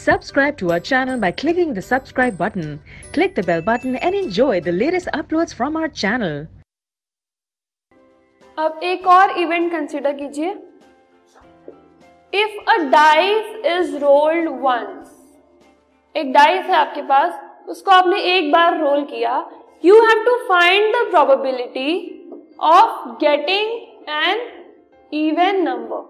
Subscribe to our channel by clicking the subscribe button. Click the bell button and enjoy the latest uploads from our channel. अब एक और event consider कीजिए if a dice is rolled once एक dice है आपके पास उसको आपने एक बार रोल किया you have to find the probability of getting an even number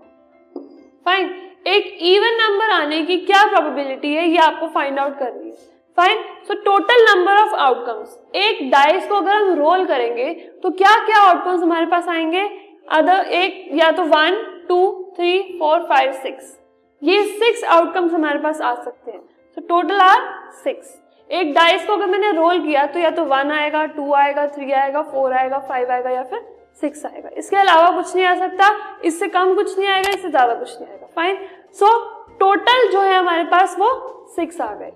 fine एक इवन नंबर आने की क्या प्रोबेबिलिटी है, ये आपको फाइंड आउट करनी है। Fine so total number of outcomes एक डाइस को अगर हम रोल करेंगे तो क्या क्या आउटकम्स हमारे पास आएँगे? अदर एक, या तो one two three four five six ये सिक्स आउटकम्स हमारे पास आ सकते हैं। सो टोटल आर सिक्स एक डाइस को अगर मैंने रोल किया तो या तो वन आएगा टू आएगा थ्री आएगा फोर आएगा फाइव आएगा, या फिर सिक्स आएगा। इसके अलावा कुछ नहीं आ सकता, इससे कम कुछ नहीं आएगा, इससे ज़्यादा कुछ नहीं आएगा। फाइन सो टोटल जो है हमारे पास वो सिक्स आ गए।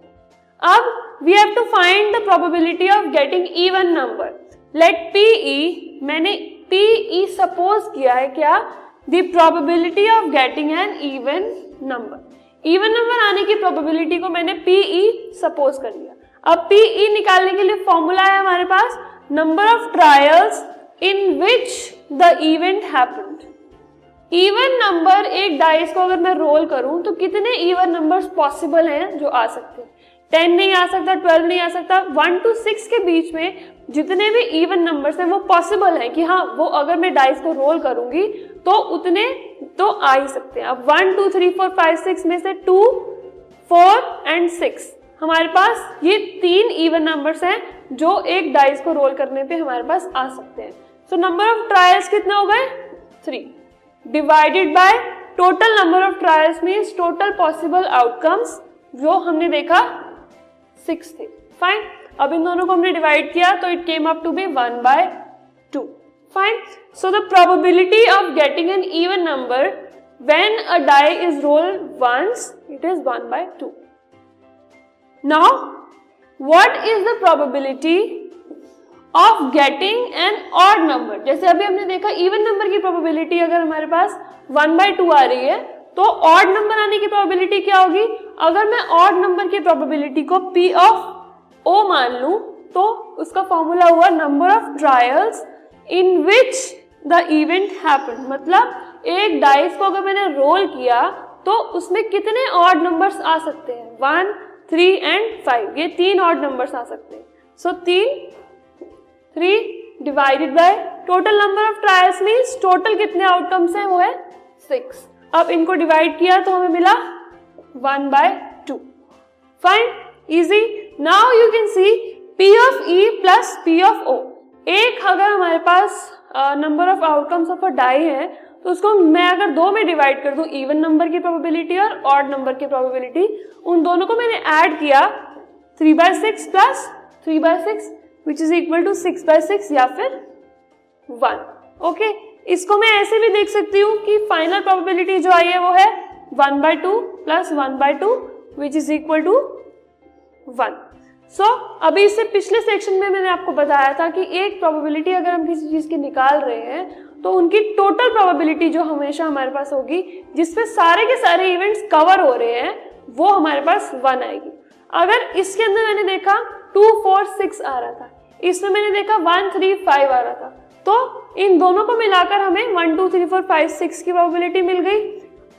अब we have to find the probability of getting even number let P E मैंने पी ई सपोज़ किया है क्या? The probability of getting an even number even number आने की प्रोबेबिलिटी को मैंने पी ई सपोज़ कर लिया। अब पी ई निकालने के लिए फॉर्मूला है हमारे पास number of trials in which the event happened even number एक डाइस को अगर मैं रोल करूँ तो कितने इवन नंबर्स पॉसिबल हैं जो आ सकते हैं? टेन नहीं आ सकता ट्वेल्व नहीं आ सकता वन टू सिक्स के बीच में जितने भी इवन नंबर्स हैं, वो पॉसिबल है कि हाँ वो अगर मैं डाइस को रोल करूँगी तो उतने तो आ ही सकते हैं। अब one two three four five six में से टू फोर एंड सिक्स हमारे पास ये तीन इवन नंबर्स हैं जो एक डाइस को रोल करने पे हमारे पास आ सकते हैं। सो नंबर ऑफ़ ट्रायल्स कितने हो गए? Three divided by total number of trials means total possible outcomes जो हमने देखा सिक्स थे। फाइन अब इन दोनों को हमने डिवाइड किया तो it came up to be one by two fine so the probability of getting an even number when a die is rolled once, it is 1 by 2 now, what is the probability of getting an odd number जैसे अभी हमने देखा even number की probability अगर हमारे पास one by two आ रही है तो ऑड नंबर आने की प्रोबेबिलिटी क्या होगी? अगर मैं ऑड नंबर की प्रोबेबिलिटी को पी ऑफ़ ओ मान लू तो उसका फॉर्मूला हुआ number of trials in which the event happen मतलब एक डाइस को अगर मैंने रोल किया तो उसमें कितने ऑड नंबर्स आ सकते हैं? वन थ्री एंड फाइव ये तीन ऑड नंबर्स आ सकते हैं। सो so, तीन three divided by total number of trials means total कितने आउटकम्स हैं वो है? सिक्स अब इनको डिवाइड किया तो हमें मिला one by two fine easy now you can see P of E plus P of O एक अगर हमारे पास number of outcomes of a die है तो उसको मैं अगर दो में डिवाइड कर दूँ इवन नंबर की प्रोबेबिलिटी और ऑड नंबर की प्रोबेबिलिटी उन दोनों को मैंने ऐड किया three by six plus three by six which is equal to six by six या फिर वन ओके okay? इसको मैं ऐसे भी देख सकती हूँ कि फाइनल प्रोबेबिलिटी जो आई है वो है one by two plus one by two which is equal to one so अभी इससे पिछले सेक्शन में मैंने आपको बताया था कि एक प्रोबेबिलिटी अगर हम किसी चीज़ की निकाल रहे हैं तो उनकी टोटल प्रोबेबिलिटी जो हमेशा हमारे पास होगी जिसपे सारे के सारे इवेंट्स कवर हो रहे हैं, वो हमारे पास वन आएगी. अगर इसके अंदर मैंने देखा टू फोर सिक्स आ रहा था। इसमें मैंने देखा वन थ्री फाइव आ रहा था। तो इन दोनों को मिलाकर हमें one two three four five six की प्रोबेबिलिटी मिल गई।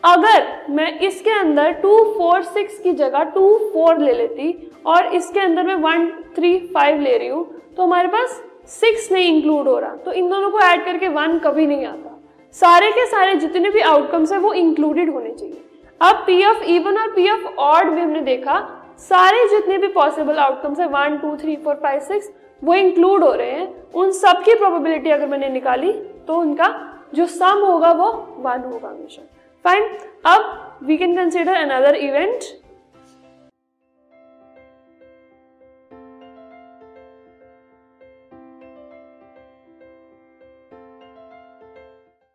अगर मैं इसके अंदर टू फोर सिक्स की जगह टू फोर ले लेती और इसके अंदर मैं वन थ्री फाइव ले रही हूँ तो हमारे पास सिक्स नहीं इंक्लूड हो रहा। तो इन दोनों को ऐड करके वन कभी नहीं आता। सारे के सारे जितने भी आउटकम्स है, वो इंक्लूडेड होने चाहिए। अब पी ऑफ़ इवन और पी ऑफ़ ऑड भी हमने देखा सारे जितने भी पॉसिबल आउटकम्स है one two three four five six वो इंक्लूड हो रहे हैं। उन सब की प्रोबेबिलिटी अगर मैंने निकाली तो उनका जो सम होगा वो वन होगा हमेशा। फाइन अब we can consider another event